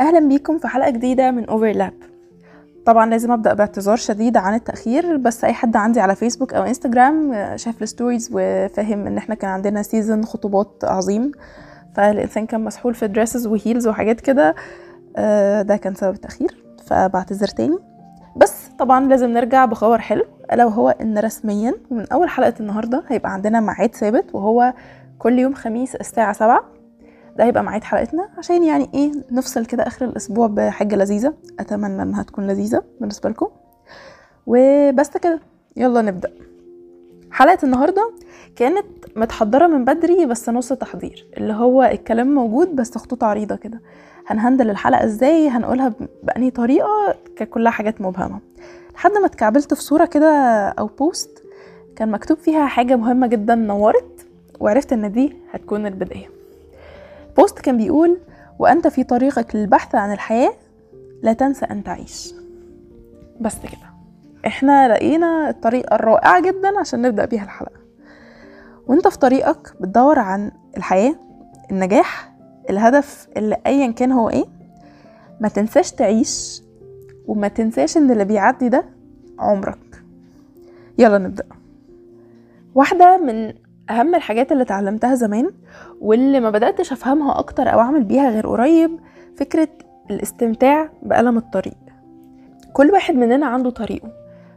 أهلا بيكم في حلقة جديدة من Overlap طبعا لازم أبدأ باعتذار شديد عن التأخير بس أي حد عندي على فيسبوك أو انستجرام شاف ال stories وفاهم إن إحنا كان عندنا season خطوبات عظيم فالإنسان كان مسحول في dresses و heels وحاجات كده آه، ده كان سبب التأخير فبعتذر تاني. بس طبعا لازم نرجع بخبر حلو ألا وهو إن رسميا من أول حلقة النهارده هيبقى عندنا ميعاد ثابت وهو كل يوم خميس الساعة 7 ده هيبقى ميعاد حلقتنا عشان يعني إيه نفصل كده آخر الأسبوع بحاجة لذيذة. أتمنى إنها تكون لذيذة بالنسبة لكم. وبس كده يلا نبدأ. حلقة النهارده كانت متحضرة من بدري بس نص تحضير اللي هو الكلام موجود بس خطوط عريضة كده. هنهندل الحلقة إزاي؟ هنقولها بأنهي طريقة؟ كانت كلها حاجات مبهمة. لحد ما اتكعبلت في صورة كده أو post كان مكتوب فيها حاجة مهمة جدا نورت وعرفت إن دي هتكون البداية. post كان بيقول وأنت في طريقك للبحث عن الحياة لا تنسى أن تعيش. بس كده. إحنا لقينا الطريقة الرائعة جدا عشان نبدأ بيها الحلقة. وأنت في طريقك بتدور عن الحياة النجاح الهدف اللي أيا كان هو إيه. ما تنساش تعيش وما تنساش إن اللي بيعدي ده عمرك. يلا نبدأ. واحدة من أهم الحاجات اللي اتعلمتها زمان واللي ما بدأتش أفهمها أكتر أو أعمل بيها غير قريب فكرة الاستمتاع بألم الطريق. كل واحد مننا عنده طريقه.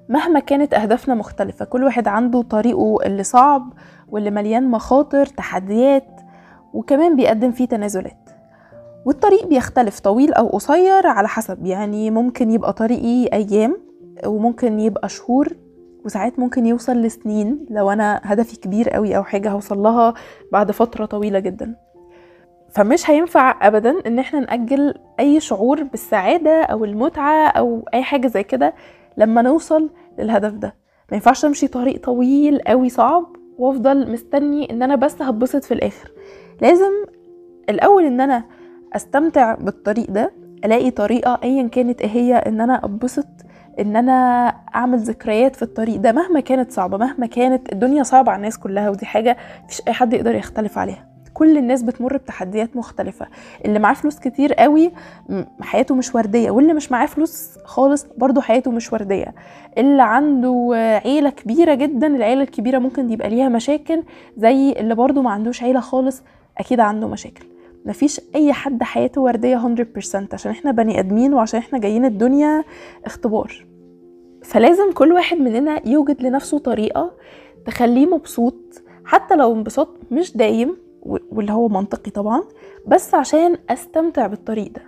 مهما كانت أهدافنا مختلفة كل واحد عنده طريقه اللي صعب واللي مليان مخاطر تحديات وكمان بيقدم فيه تنازلات. والطريق بيختلف طويل أو قصير على حسب. يعني ممكن يبقى طريقي أيام وممكن يبقى شهور وساعات ممكن يوصل لسنين لو أنا هدفي كبير قوي أو حاجة هوصل لها بعد فترة طويلة جدا. فمش هينفع ابدا إن إحنا نأجل أي شعور بالسعادة أو المتعة أو أي حاجة زي كده لما نوصل للهدف ده. ما ينفعش أمشي طريق طويل قوي صعب وأفضل مستني إن أنا بس هتبسط في الآخر. لازم الأول إن أنا أستمتع بالطريق ده ألاقي طريقة ايا كانت إيه هي إن أنا اتبسط إن أنا أعمل ذكريات في الطريق ده مهما كانت صعبة مهما كانت الدنيا صعبة على الناس كلها ودي حاجة مفيش أي حد يقدر يختلف عليها. كل الناس بتمر بتحديات مختلفة. اللي معاه فلوس كتير قوي حياته مش وردية واللي مش معاه فلوس خالص برضه حياته مش وردية. اللي عنده عيلة كبيرة جدا العيلة الكبيرة ممكن يبقى ليها مشاكل زي اللي برضه ما عندوش عيلة خالص أكيد عنده مشاكل. مفيش أي حد حياته وردية 100% عشان إحنا بني آدمين وعشان إحنا جايين الدنيا اختبار. فلازم كل واحد مننا يوجد لنفسه طريقة تخليه مبسوط حتى لو انبساط مش دايم واللي هو منطقي طبعا بس عشان أستمتع بالطريق ده.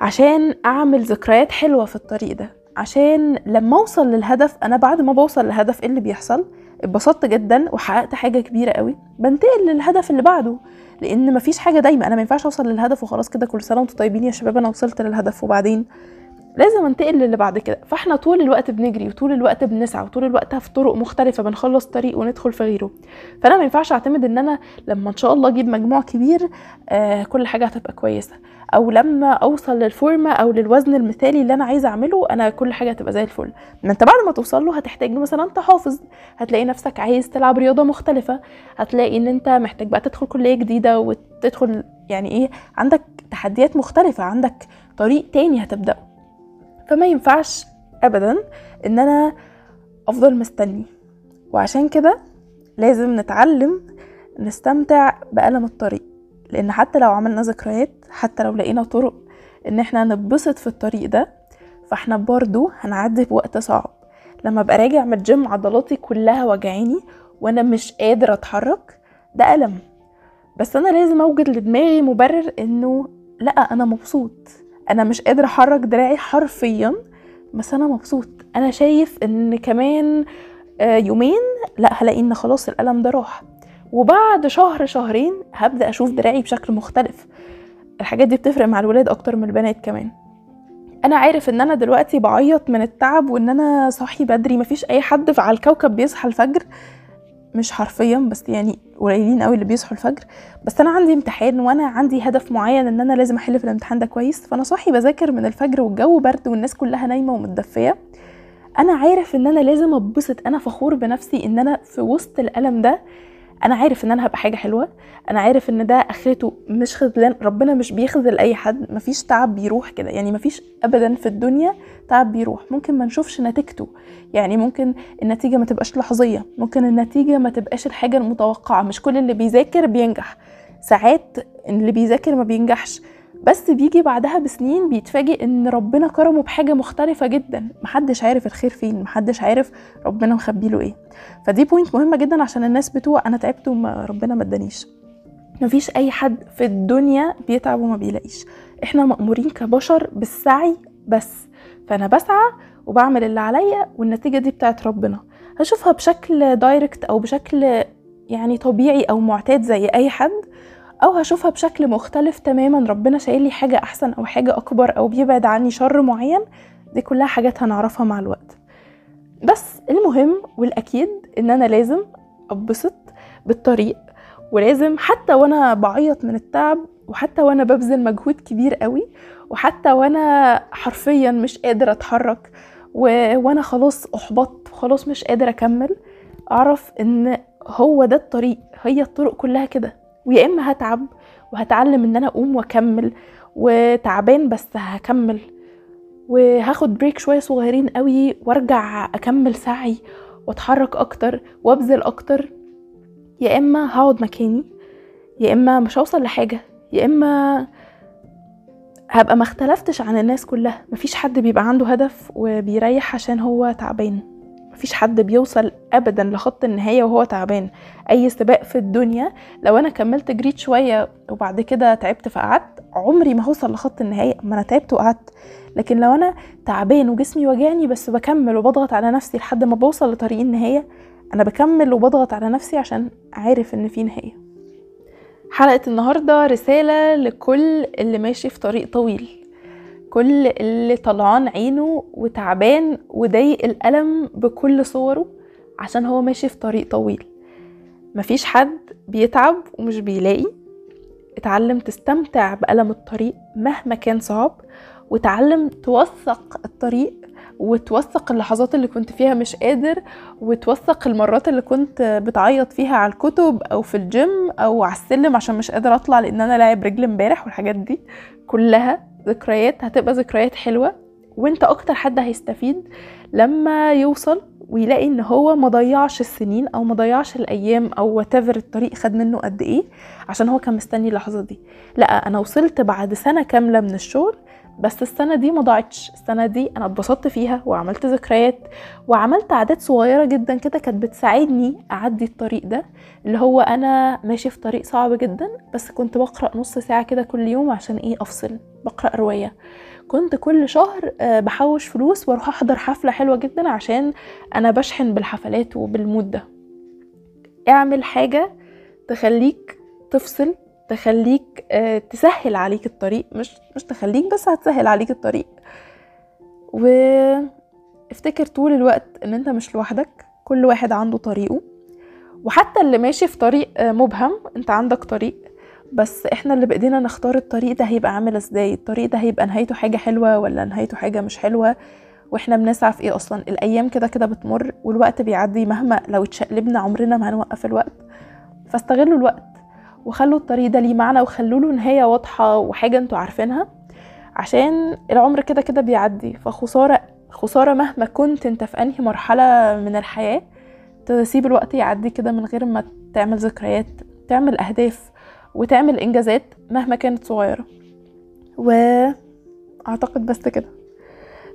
عشان أعمل ذكريات حلوة في الطريق ده. عشان لما أوصل للهدف أنا بعد ما بوصل للهدف إيه اللي بيحصل؟ اتبسطت جدا وحققت حاجة كبيرة قوي بنتقل للهدف اللي بعده لأن مفيش حاجة دايما أنا ما ينفعش أوصل للهدف وخلاص كده كل سنة وأنتم طيبين يا شباب أنا وصلت للهدف. وبعدين؟ لازم انتقل للي بعد كده. فاحنا طول الوقت بنجري وطول الوقت بنسعى وطول الوقت في طرق مختلفة بنخلص طريق وندخل في غيره. فأنا ما ينفعش أعتمد إن أنا لما إن شاء الله أجيب مجموع كبير آه كل حاجة هتبقى كويسة. أو لما أوصل للفورمه أو للوزن المثالي اللي أنا عايزة أعمله أنا كل حاجة هتبقى زي الفل. ما أنت بعد ما توصل له هتحتاج مثلا تحافظ هتلاقي نفسك عايز تلعب رياضة مختلفة. هتلاقي إن أنت محتاج بقى تدخل كلية جديدة وتدخل يعني إيه عندك تحديات مختلفة عندك طريق تاني هتبدأه. فما ينفعش ابدا إن أنا أفضل مستني. وعشان كده لازم نتعلم نستمتع بألم الطريق. لأن حتى لو عملنا ذكريات حتى لو لقينا طرق إن إحنا نتبسط في الطريق ده فإحنا برضو هنعدي بوقت صعب. لما أبقى راجع من الجيم عضلاتي كلها وجعاني وأنا مش قادر أتحرك ده ألم. بس أنا لازم أوجد لدماغي مبرر إنه لأ أنا مبسوط. أنا مش قادر أحرك دراعي حرفيا بس أنا مبسوط. أنا شايف إن كمان يومين لأ هلاقي إن خلاص الألم ده راح. وبعد شهر شهرين هبدأ أشوف دراعي بشكل مختلف. الحاجات دي بتفرق مع الولاد أكتر من البنات كمان. أنا عارف إن أنا دلوقتي بعيط من التعب وإن أنا صاحي بدري. مفيش أي حد على الكوكب بيصحى الفجر مش حرفيا بس يعني قليلين قوي اللي بيصحوا الفجر. بس أنا عندي امتحان وأنا عندي هدف معين إن أنا لازم أحل في الامتحان ده كويس. فأنا صاحي بذاكر من الفجر والجو برد والناس كلها نايمة ومتدفية. أنا عارف إن أنا لازم اتبسط أنا فخور بنفسي إن أنا في وسط الألم ده أنا عارف إن أنا هبقى حاجة حلوة. أنا عارف إن ده آخرته مش خذلان. ربنا مش بيخذل أي حد. مفيش تعب بيروح كده. يعني مفيش ابدا في الدنيا تعب بيروح. ممكن ما نشوفش نتيجته. يعني ممكن النتيجة ما تبقاش لحظية. ممكن النتيجة ما تبقاش الحاجة المتوقعة. مش كل اللي بيذاكر بينجح. ساعات اللي بيذاكر ما بينجحش. بس بيجي بعدها بسنين بيتفاجئ إن ربنا كرمه بحاجة مختلفة جدا. محدش عارف الخير فين محدش عارف ربنا مخبيله إيه. فدي point مهمة جدا عشان الناس بتوع أنا تعبت وما ربنا ما ادانيش. مفيش أي حد في الدنيا بيتعب وما بيلاقيش. إحنا مأمورين كبشر بالسعي بس. فأنا بسعى وبعمل اللي عليا والنتيجة دي بتاعت ربنا. هشوفها بشكل direct أو بشكل يعني طبيعي أو معتاد زي أي حد. أو هشوفها بشكل مختلف تماما ربنا شايل لي حاجة أحسن أو حاجة أكبر أو بيبعد عني شر معين دي كلها حاجات هنعرفها مع الوقت. بس المهم والأكيد إن أنا لازم اتبسط بالطريق ولازم حتى وأنا بعيط من التعب وحتى وأنا ببذل مجهود كبير قوي وحتى وأنا حرفيا مش قادر أتحرك و... وأنا خلاص أحبطت وخلاص مش قادر أكمل أعرف إن هو ده الطريق هي الطرق كلها كده. ويا إما هتعب وهتعلم إن أنا أقوم وأكمل وتعبان بس هكمل وهاخد بريك شوية صغيرين قوي وأرجع أكمل سعي وأتحرك أكتر وأبذل أكتر. يا إما هقعد مكاني يا إما مش هوصل لحاجة يا إما هبقى ما اختلفتش عن الناس كلها. مفيش حد بيبقى عنده هدف وبيريح عشان هو تعبان. مفيش حد بيوصل ابدا لخط النهاية وهو تعبان. أي سباق في الدنيا لو أنا كملت جريت شوية وبعد كده تعبت فقعدت عمري ما هوصل لخط النهاية. ما أنا تعبت وقعدت. لكن لو أنا تعبان وجسمي وجعني بس بكمل وبضغط على نفسي لحد ما بوصل لطريق النهاية أنا بكمل وبضغط على نفسي عشان عارف إن في نهاية. حلقة النهارده رسالة لكل اللي ماشي في طريق طويل. كل اللي طلعان عينه وتعبان وضايق الألم بكل صوره عشان هو ماشي في طريق طويل. مفيش حد بيتعب ومش بيلاقي. اتعلم تستمتع بألم الطريق مهما كان صعب وتعلم توثق الطريق وتوثق اللحظات اللي كنت فيها مش قادر وتوثق المرات اللي كنت بتعيط فيها على الكتب أو في الجيم أو على السلم عشان مش قادر أطلع لأن أنا لاعب رجل امبارح والحاجات دي كلها. ذكريات هتبقى ذكريات حلوة. وانت أكتر حد هيستفيد لما يوصل ويلاقي إن هو ما ضيعش السنين أو ما ضيعش الأيام أو واتيفر الطريق خد منه قد إيه عشان هو كان مستني اللحظة دي. لا أنا وصلت بعد سنة كاملة من الشغل بس السنة دي ما ضاعتش. السنة دي أنا اتبسطت فيها وعملت ذكريات وعملت عادات صغيرة جدا كده كانت بتساعدني أعدي الطريق ده اللي هو أنا ماشي في طريق صعب جدا بس كنت بقرأ نص ساعة كده كل يوم عشان إيه؟ أفصل بقرأ رواية. كنت كل شهر بحوش فلوس وأروح أحضر حفلة حلوة جدا عشان أنا بشحن بالحفلات وبالمود ده. اعمل حاجة تخليك تفصل تخليك تسهل عليك الطريق مش مش تخليك بس هتسهل عليك الطريق. وافتكر طول الوقت إن أنت مش لوحدك كل واحد عنده طريقه. وحتى اللي ماشي في طريق مبهم أنت عندك طريق. بس إحنا اللي بإيدينا نختار الطريق ده هيبقى عامل إزاي؟ الطريق ده هيبقى نهايته حاجة حلوة ولا نهايته حاجة مش حلوة؟ وإحنا بنسعى في إيه أصلا؟ الأيام كده كده بتمر والوقت بيعدي مهما لو اتشقلبنا عمرنا ما هنوقف الوقت. فاستغلوا الوقت. وخلوا الطريق ده ليه معنى وخلوا له نهاية واضحة وحاجة أنتوا عارفينها. عشان العمر كده كده بيعدي فخسارة خسارة مهما كنت انت في انهي مرحلة من الحياة تسيب الوقت يعدي كده من غير ما تعمل ذكريات تعمل أهداف وتعمل إنجازات مهما كانت صغيرة. وأعتقد بس كده.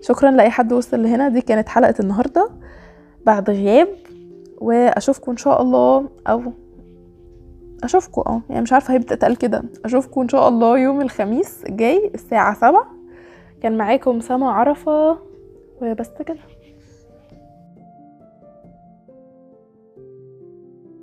شكرا لأي حد وصل لهنا. دي كانت حلقة النهارده. بعد غياب وأشوفكم إن شاء الله أو أشوفكم. أه يعني مش عارفة هي بتتقال كده. أشوفكم إن شاء الله يوم الخميس الجاي الساعة سبعة. كان معاكم سما عرفة وبس كده.